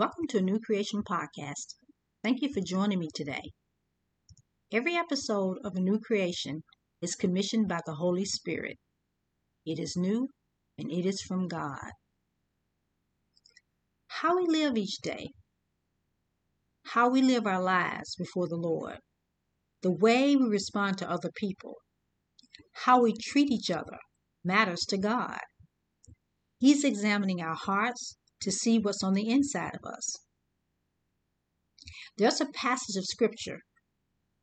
Welcome to a New Creation podcast. Thank you for joining me today. Every episode of A New Creation is commissioned by the Holy Spirit. It is new and it is from God. How we live each day, how we live our lives before the Lord, the way we respond to other people, how we treat each other matters to God. He's examining our hearts to see what's on the inside of us. There's a passage of scripture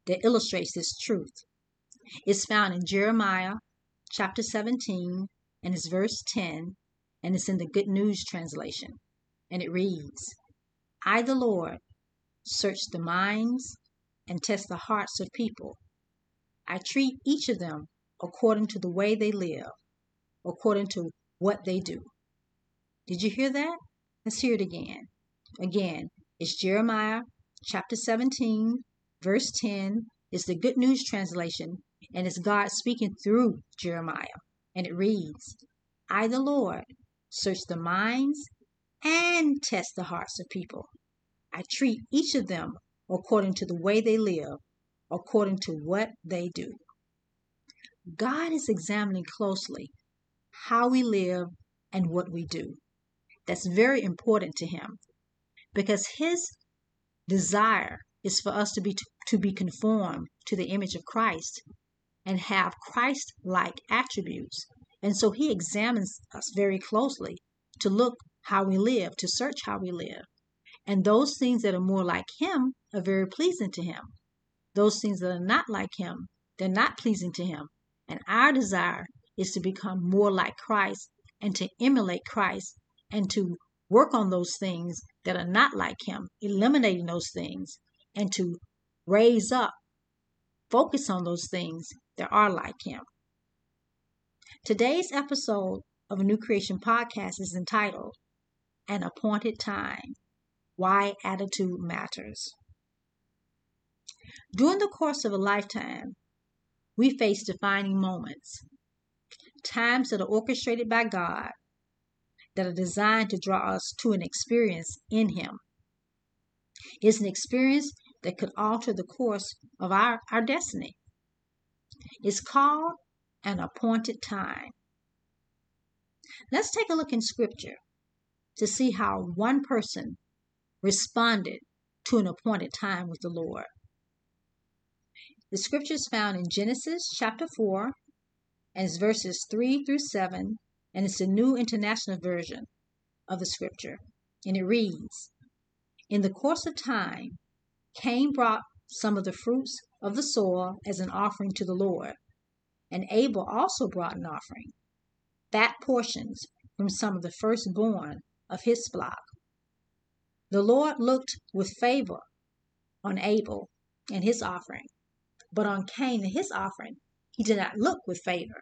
that illustrates this truth. It's found in Jeremiah chapter 17 and it's verse 10 and it's in the Good News translation. And it reads, I, the Lord, search the minds and test the hearts of people. I treat each of them according to the way they live, according to what they do. Did you hear that? Let's hear it again. Again, it's Jeremiah chapter 17, verse 10. It's the Good News translation, and it's God speaking through Jeremiah. And it reads I, the Lord, search the minds and test the hearts of people. I treat each of them according to the way they live, according to what they do. God is examining closely how we live and what we do. That's very important to him because his desire is for us to be to be conformed to the image of Christ and have Christ like attributes. And so he examines us very closely to look how we live, to search how we live. And those things that are more like him are very pleasing to him. Those things that are not like him, they're not pleasing to him. And our desire is to become more like Christ and to emulate Christ and to work on those things that are not like him, eliminating those things, and to raise up, focus on those things that are like him. Today's episode of a New Creation podcast is entitled An Appointed Time Why Attitude Matters. During the course of a lifetime, we face defining moments, times that are orchestrated by God that are designed to draw us to an experience in Him. It's an experience that could alter the course of our, our destiny. It's called an appointed time. Let's take a look in Scripture to see how one person responded to an appointed time with the Lord. The scripture is found in Genesis chapter 4 and it's verses 3 through 7 and it's a new international version of the scripture. And it reads In the course of time, Cain brought some of the fruits of the soil as an offering to the Lord, and Abel also brought an offering, fat portions from some of the firstborn of his flock. The Lord looked with favor on Abel and his offering, but on Cain and his offering he did not look with favor.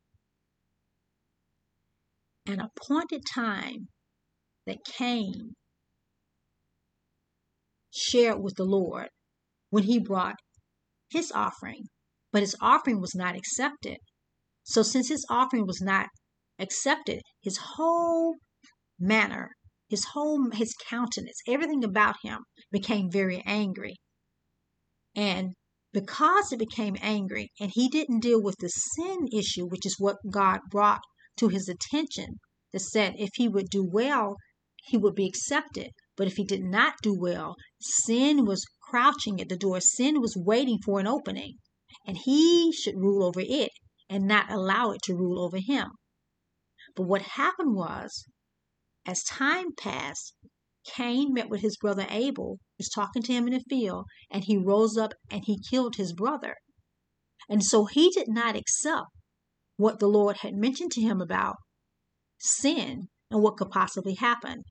an appointed time that Cain shared with the Lord when he brought his offering, but his offering was not accepted. So, since his offering was not accepted, his whole manner, his whole his countenance, everything about him became very angry. And because it became angry and he didn't deal with the sin issue, which is what God brought to his attention that said if he would do well, he would be accepted. But if he did not do well, sin was crouching at the door. Sin was waiting for an opening, and he should rule over it and not allow it to rule over him. But what happened was, as time passed, Cain met with his brother Abel, was talking to him in the field, and he rose up and he killed his brother. And so he did not accept what the Lord had mentioned to him about sin and what could possibly happen.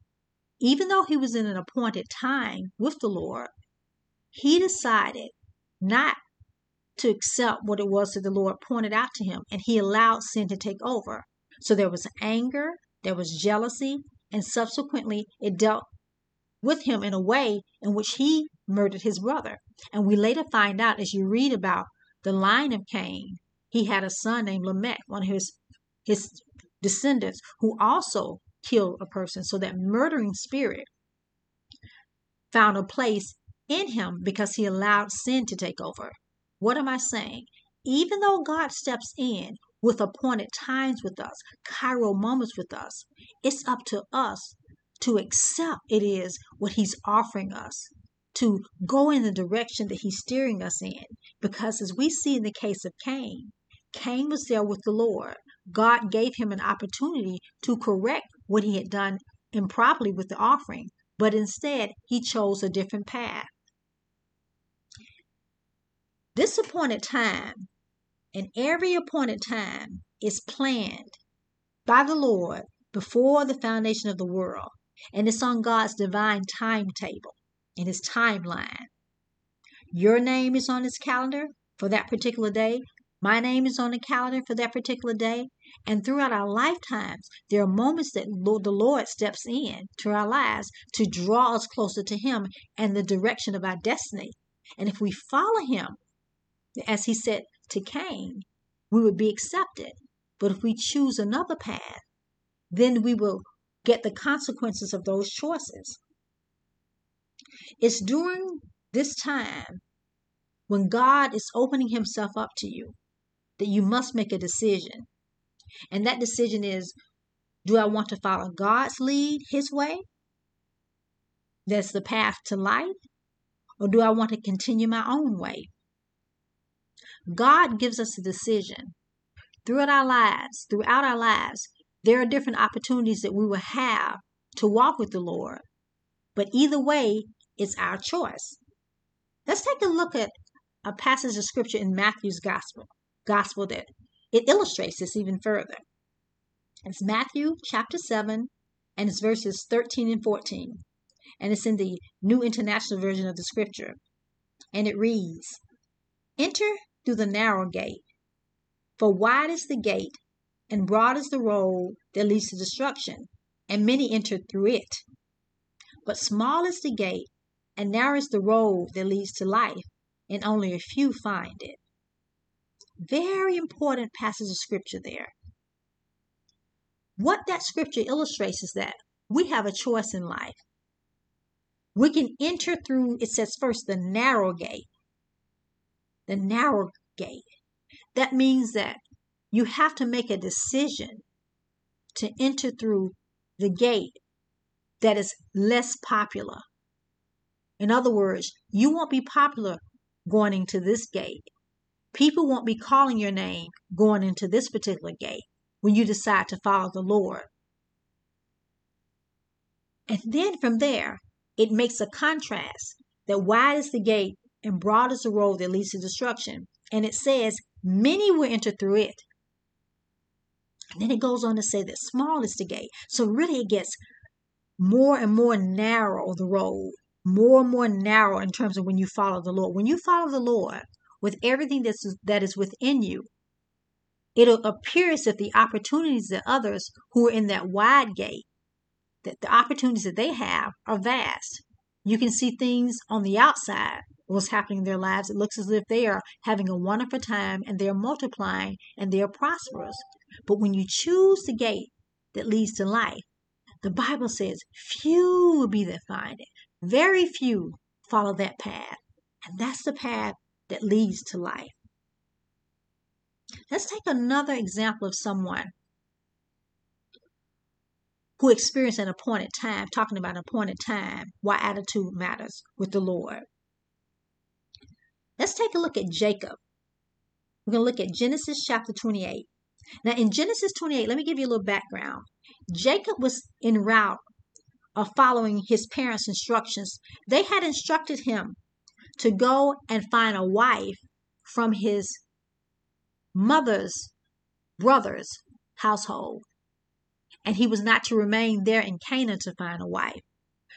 even though he was in an appointed time with the Lord, he decided not to accept what it was that the Lord pointed out to him, and he allowed sin to take over. So there was anger, there was jealousy, and subsequently it dealt with him in a way in which he murdered his brother. And we later find out as you read about the line of Cain, he had a son named Lamech, one of his his descendants, who also killed a person. So that murdering spirit found a place in him because he allowed sin to take over. What am I saying? Even though God steps in with appointed times with us, Kairos moments with us, it's up to us to accept it is what He's offering us, to go in the direction that He's steering us in. Because as we see in the case of Cain, Cain was there with the Lord. God gave him an opportunity to correct what he had done improperly with the offering, but instead he chose a different path. This appointed time and every appointed time is planned by the Lord before the foundation of the world, and it's on God's divine timetable and His timeline. Your name is on His calendar for that particular day. My name is on the calendar for that particular day. And throughout our lifetimes, there are moments that the Lord steps in to our lives to draw us closer to Him and the direction of our destiny. And if we follow Him, as he said to Cain, we would be accepted. But if we choose another path, then we will get the consequences of those choices. It's during this time when God is opening himself up to you that you must make a decision. And that decision is do I want to follow God's lead, his way? That's the path to life. Or do I want to continue my own way? God gives us a decision. Throughout our lives, throughout our lives, there are different opportunities that we will have to walk with the Lord. But either way, it's our choice. Let's take a look at a passage of scripture in Matthew's gospel, gospel that it illustrates this even further. It's Matthew chapter 7 and it's verses 13 and 14. And it's in the New International Version of the scripture. And it reads, Enter through the narrow gate. For wide is the gate, and broad is the road that leads to destruction, and many enter through it. But small is the gate, and narrow is the road that leads to life, and only a few find it. Very important passage of scripture there. What that scripture illustrates is that we have a choice in life. We can enter through, it says first, the narrow gate the narrow gate. That means that you have to make a decision to enter through the gate that is less popular. In other words, you won't be popular going into this gate. People won't be calling your name going into this particular gate when you decide to follow the Lord. And then from there, it makes a contrast that wide is the gate and broad is the road that leads to destruction. And it says, many will enter through it. And then it goes on to say that small is the gate. So really it gets more and more narrow the road, more and more narrow in terms of when you follow the Lord. When you follow the Lord with everything that's, that is within you, it'll appear as if the opportunities that others who are in that wide gate, that the opportunities that they have are vast. You can see things on the outside what's happening in their lives. It looks as if they are having a wonderful time and they're multiplying and they're prosperous. But when you choose the gate that leads to life, the Bible says few will be that find it. Very few follow that path. And that's the path that leads to life. Let's take another example of someone who experienced an appointed time, talking about an appointed time, why attitude matters with the Lord. Let's take a look at Jacob. We're going to look at Genesis chapter 28. Now, in Genesis 28, let me give you a little background. Jacob was en route of following his parents' instructions. They had instructed him to go and find a wife from his mother's brother's household. And he was not to remain there in Canaan to find a wife.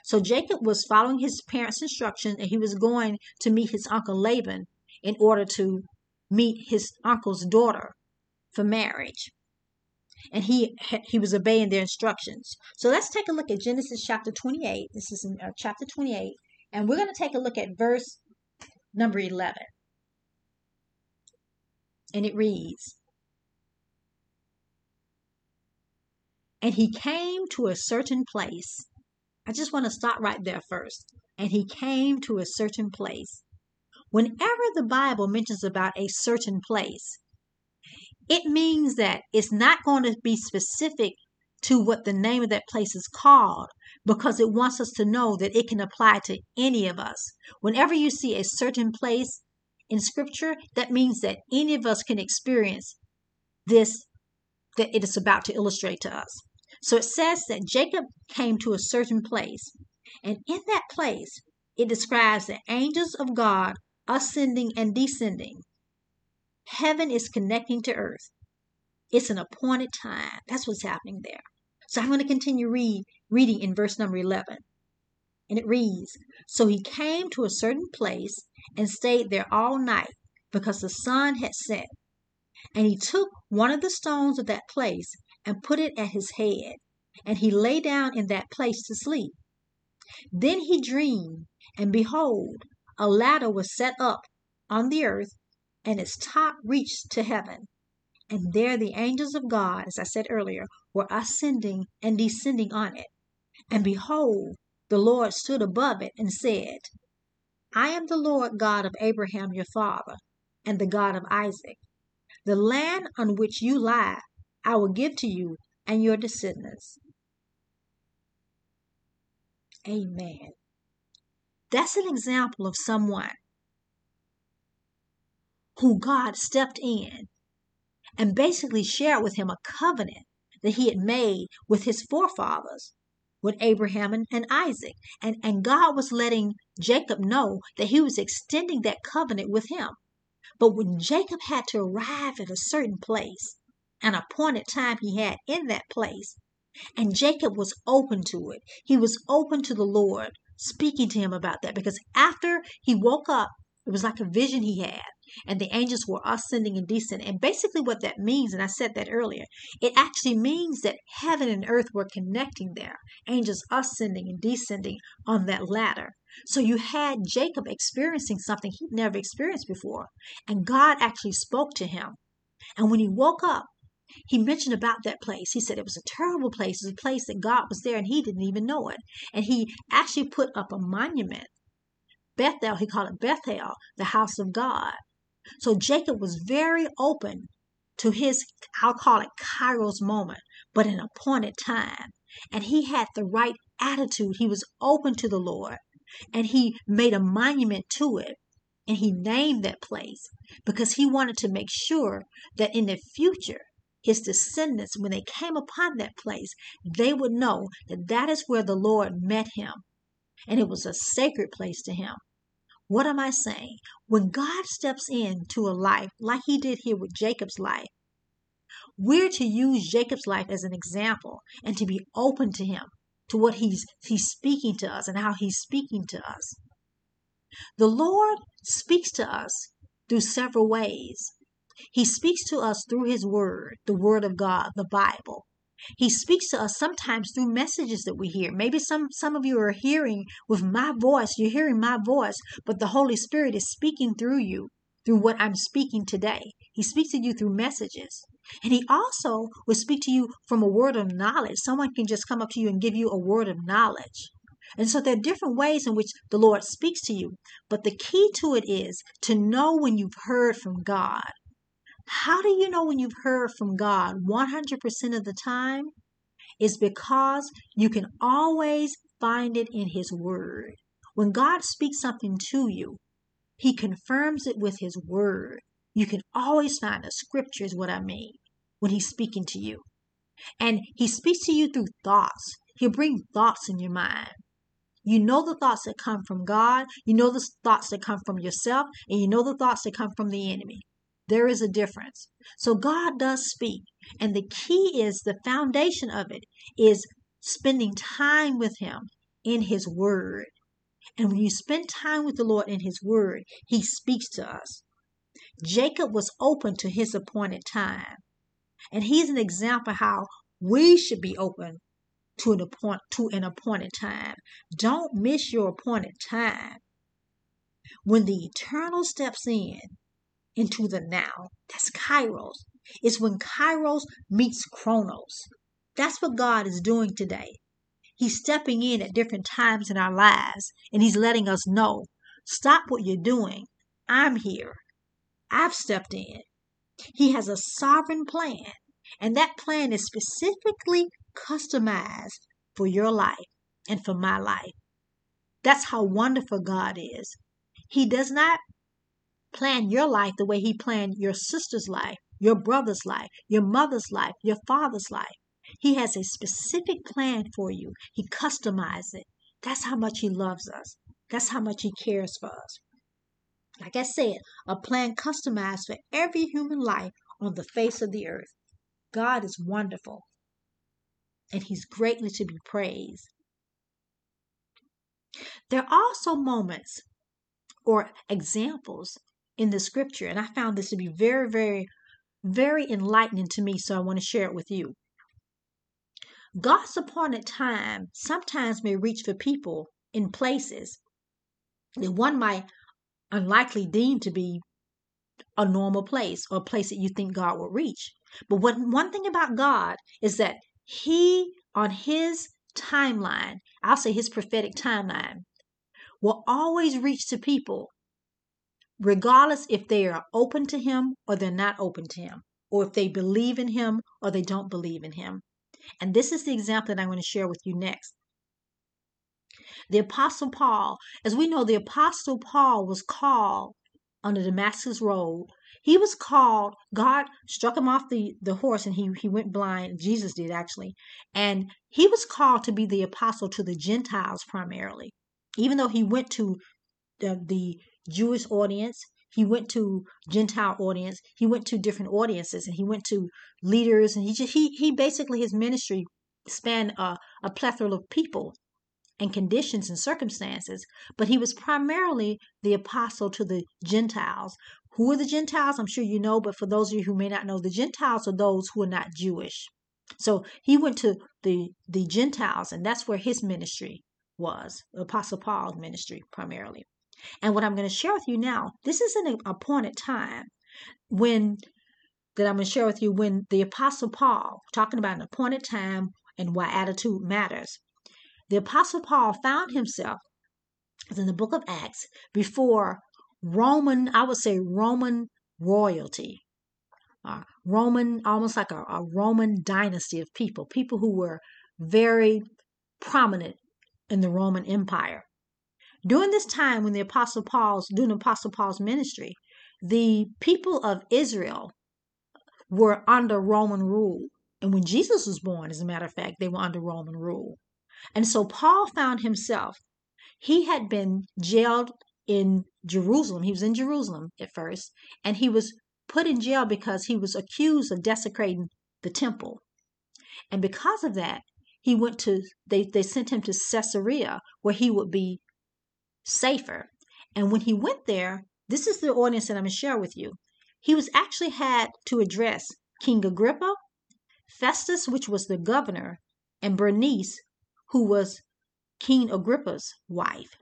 So Jacob was following his parents' instructions and he was going to meet his uncle Laban in order to meet his uncle's daughter for marriage. And he he was obeying their instructions. So let's take a look at Genesis chapter 28. This is in uh, chapter 28 and we're going to take a look at verse number 11. And it reads And he came to a certain place. I just want to stop right there first. And he came to a certain place. Whenever the Bible mentions about a certain place, it means that it's not going to be specific to what the name of that place is called because it wants us to know that it can apply to any of us. Whenever you see a certain place in scripture, that means that any of us can experience this that it is about to illustrate to us. So it says that Jacob came to a certain place, and in that place, it describes the angels of God ascending and descending. Heaven is connecting to earth. It's an appointed time. That's what's happening there. So I'm going to continue read, reading in verse number 11. And it reads So he came to a certain place and stayed there all night because the sun had set. And he took one of the stones of that place and put it at his head, and he lay down in that place to sleep. Then he dreamed, and behold, a ladder was set up on the earth, and its top reached to heaven. And there the angels of God, as I said earlier, were ascending and descending on it. And behold, the Lord stood above it and said, I am the Lord God of Abraham your father, and the God of Isaac. The land on which you lie I will give to you and your descendants. Amen. That's an example of someone who God stepped in and basically shared with him a covenant that he had made with his forefathers, with Abraham and, and Isaac. And, and God was letting Jacob know that he was extending that covenant with him. But when Jacob had to arrive at a certain place, an appointed time he had in that place. And Jacob was open to it. He was open to the Lord speaking to him about that because after he woke up, it was like a vision he had, and the angels were ascending and descending. And basically, what that means, and I said that earlier, it actually means that heaven and earth were connecting there, angels ascending and descending on that ladder. So you had Jacob experiencing something he'd never experienced before, and God actually spoke to him. And when he woke up, he mentioned about that place. He said it was a terrible place. It was a place that God was there and he didn't even know it. And he actually put up a monument. Bethel, he called it Bethel, the house of God. So Jacob was very open to his, I'll call it Kairos moment, but an appointed time. And he had the right attitude. He was open to the Lord. And he made a monument to it. And he named that place because he wanted to make sure that in the future his descendants, when they came upon that place, they would know that that is where the Lord met him. And it was a sacred place to him. What am I saying? When God steps into a life like he did here with Jacob's life, we're to use Jacob's life as an example and to be open to him, to what he's he's speaking to us and how he's speaking to us. The Lord speaks to us through several ways. He speaks to us through His Word, the Word of God, the Bible. He speaks to us sometimes through messages that we hear. Maybe some, some of you are hearing with my voice, you're hearing my voice, but the Holy Spirit is speaking through you, through what I'm speaking today. He speaks to you through messages. And He also will speak to you from a word of knowledge. Someone can just come up to you and give you a word of knowledge. And so there are different ways in which the Lord speaks to you. But the key to it is to know when you've heard from God. How do you know when you've heard from God 100% of the time? Is because you can always find it in His Word. When God speaks something to you, He confirms it with His Word. You can always find the scripture, is what I mean, when He's speaking to you. And He speaks to you through thoughts. He'll bring thoughts in your mind. You know the thoughts that come from God, you know the thoughts that come from yourself, and you know the thoughts that come from the enemy. There is a difference. So God does speak. And the key is the foundation of it is spending time with Him, in His Word. And when you spend time with the Lord in His Word, He speaks to us. Jacob was open to his appointed time. And he's an example how we should be open to an appoint to an appointed time. Don't miss your appointed time. When the eternal steps in into the now, that's Kairos. It's when Kairos meets Chronos. That's what God is doing today. He's stepping in at different times in our lives and he's letting us know, stop what you're doing. I'm here. I've stepped in. He has a sovereign plan, and that plan is specifically customized for your life and for my life. That's how wonderful God is. He does not plan your life the way He planned your sister's life, your brother's life, your mother's life, your father's life. He has a specific plan for you. He customized it. That's how much He loves us. That's how much He cares for us. Like I said, a plan customized for every human life on the face of the earth. God is wonderful, and He's greatly to be praised. There are also moments or examples in the scripture, and I found this to be very, very, very enlightening to me, so I want to share it with you. God's appointed time sometimes may reach for people in places that one might unlikely deem to be a normal place or a place that you think God will reach. But what one thing about God is that He, on His timeline, I'll say His prophetic timeline, will always reach to people, regardless if they are open to Him or they're not open to Him, or if they believe in Him or they don't believe in Him. And this is the example that I'm going to share with you next. The Apostle Paul, as we know, the Apostle Paul was called on the Damascus Road. He was called, God struck him off the, the horse and he, he went blind. Jesus did actually. And he was called to be the apostle to the Gentiles primarily. Even though he went to the, the Jewish audience, he went to Gentile audience, he went to different audiences, and he went to leaders, and he just he he basically his ministry spanned a, a plethora of people and conditions and circumstances, but he was primarily the apostle to the Gentiles. Who are the Gentiles? I'm sure you know, but for those of you who may not know, the Gentiles are those who are not Jewish. So he went to the the Gentiles, and that's where his ministry was, Apostle Paul's ministry primarily. And what I'm going to share with you now, this is an appointed time when that I'm going to share with you when the Apostle Paul, talking about an appointed time and why attitude matters. The Apostle Paul found himself, in the book of Acts, before Roman, I would say Roman royalty, uh, Roman, almost like a, a Roman dynasty of people, people who were very prominent in the Roman Empire. During this time when the Apostle Paul's, during Apostle Paul's ministry, the people of Israel were under Roman rule. And when Jesus was born, as a matter of fact, they were under Roman rule. And so Paul found himself, he had been jailed in Jerusalem. He was in Jerusalem at first, and he was put in jail because he was accused of desecrating the temple. And because of that, he went to, they, they sent him to Caesarea where he would be safer. And when he went there, this is the audience that I'm going to share with you. He was actually had to address King Agrippa, Festus, which was the governor, and Bernice, who was King Agrippa's wife.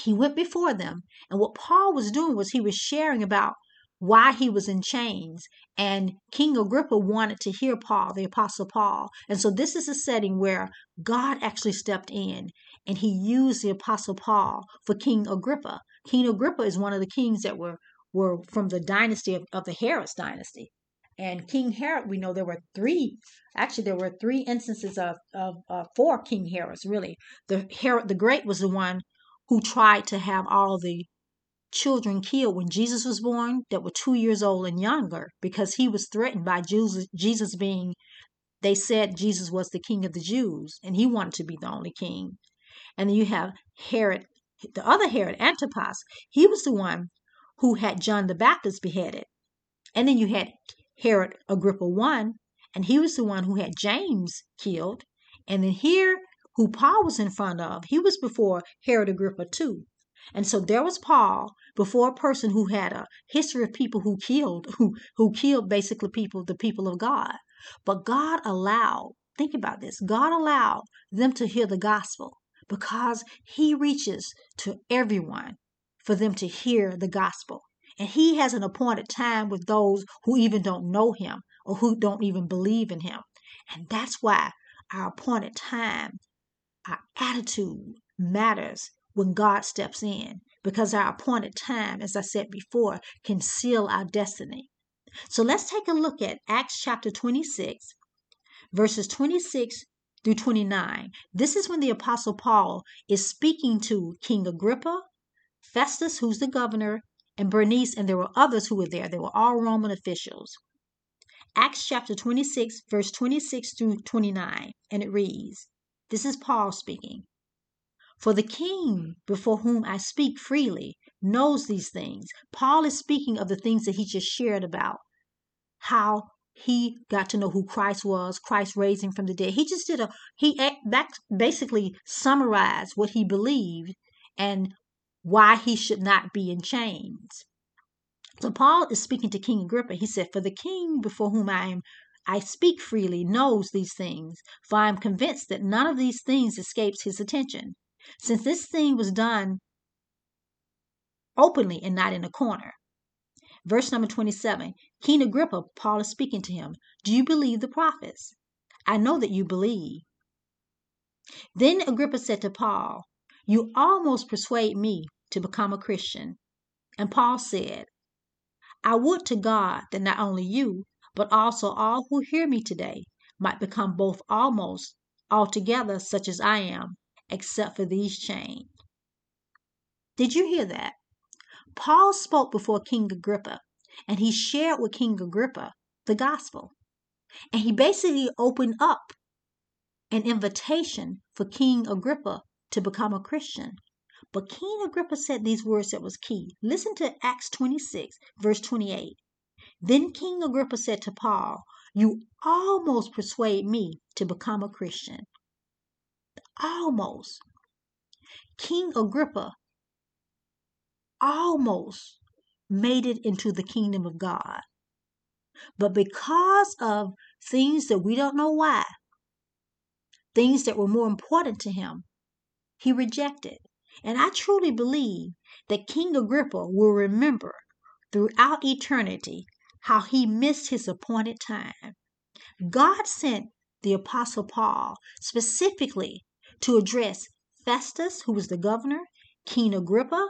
He went before them, and what Paul was doing was he was sharing about why he was in chains. And King Agrippa wanted to hear Paul, the Apostle Paul. And so this is a setting where God actually stepped in and he used the Apostle Paul for King Agrippa. King Agrippa is one of the kings that were, were from the dynasty of, of the Herod's dynasty. And King Herod, we know there were three. Actually, there were three instances of of uh, four King Herods. Really, the Herod the Great was the one who tried to have all the children killed when Jesus was born that were two years old and younger because he was threatened by Jesus, Jesus being. They said Jesus was the king of the Jews, and he wanted to be the only king. And then you have Herod, the other Herod, Antipas. He was the one who had John the Baptist beheaded. And then you had Herod Agrippa I, and he was the one who had James killed. And then here who Paul was in front of, he was before Herod Agrippa II. And so there was Paul before a person who had a history of people who killed, who who killed basically people, the people of God. But God allowed, think about this, God allowed them to hear the gospel because he reaches to everyone for them to hear the gospel. And he has an appointed time with those who even don't know him or who don't even believe in him. And that's why our appointed time, our attitude matters when God steps in because our appointed time, as I said before, can seal our destiny. So let's take a look at Acts chapter 26, verses 26 through 29. This is when the Apostle Paul is speaking to King Agrippa, Festus, who's the governor, and Bernice, and there were others who were there. They were all Roman officials. Acts chapter 26, verse 26 through 29, and it reads This is Paul speaking. For the king before whom I speak freely knows these things. Paul is speaking of the things that he just shared about how he got to know who Christ was, Christ raising from the dead. He just did a he that basically summarized what he believed and why he should not be in chains. So Paul is speaking to King Agrippa. He said, "For the king before whom I am I speak freely knows these things, for I am convinced that none of these things escapes his attention. Since this thing was done openly and not in a corner. Verse number 27 King Agrippa, Paul is speaking to him. Do you believe the prophets? I know that you believe. Then Agrippa said to Paul, You almost persuade me to become a Christian. And Paul said, I would to God that not only you, but also all who hear me today might become both almost altogether such as I am, except for these chains. Did you hear that? Paul spoke before King Agrippa and he shared with King Agrippa the gospel. And he basically opened up an invitation for King Agrippa to become a Christian. But King Agrippa said these words that was key. Listen to Acts 26, verse 28. Then King Agrippa said to Paul, You almost persuade me to become a Christian. Almost. King Agrippa almost made it into the kingdom of God. But because of things that we don't know why, things that were more important to him, he rejected. And I truly believe that King Agrippa will remember throughout eternity how he missed his appointed time. God sent the Apostle Paul specifically to address Festus, who was the governor, King Agrippa,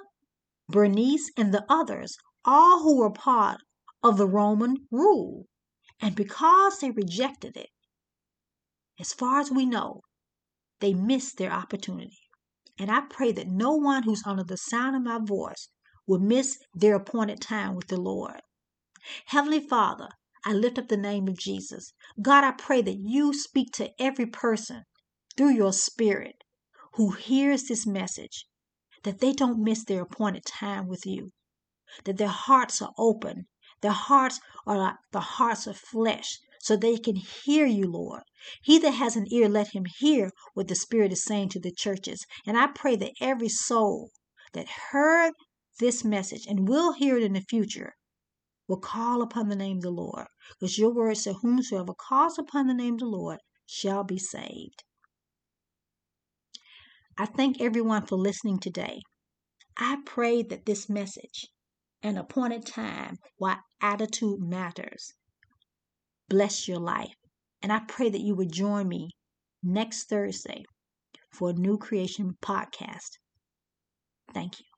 Bernice, and the others, all who were part of the Roman rule. And because they rejected it, as far as we know, they missed their opportunity. And I pray that no one who's under the sound of my voice will miss their appointed time with the Lord. Heavenly Father, I lift up the name of Jesus. God, I pray that you speak to every person through your spirit who hears this message, that they don't miss their appointed time with you, that their hearts are open, their hearts are like the hearts of flesh, so they can hear you, Lord. He that has an ear, let him hear what the Spirit is saying to the churches. And I pray that every soul that heard this message and will hear it in the future will call upon the name of the Lord. Because your word said, Whomsoever calls upon the name of the Lord shall be saved. I thank everyone for listening today. I pray that this message, an appointed time, why attitude matters, bless your life. And I pray that you would join me next Thursday for a new creation podcast. Thank you.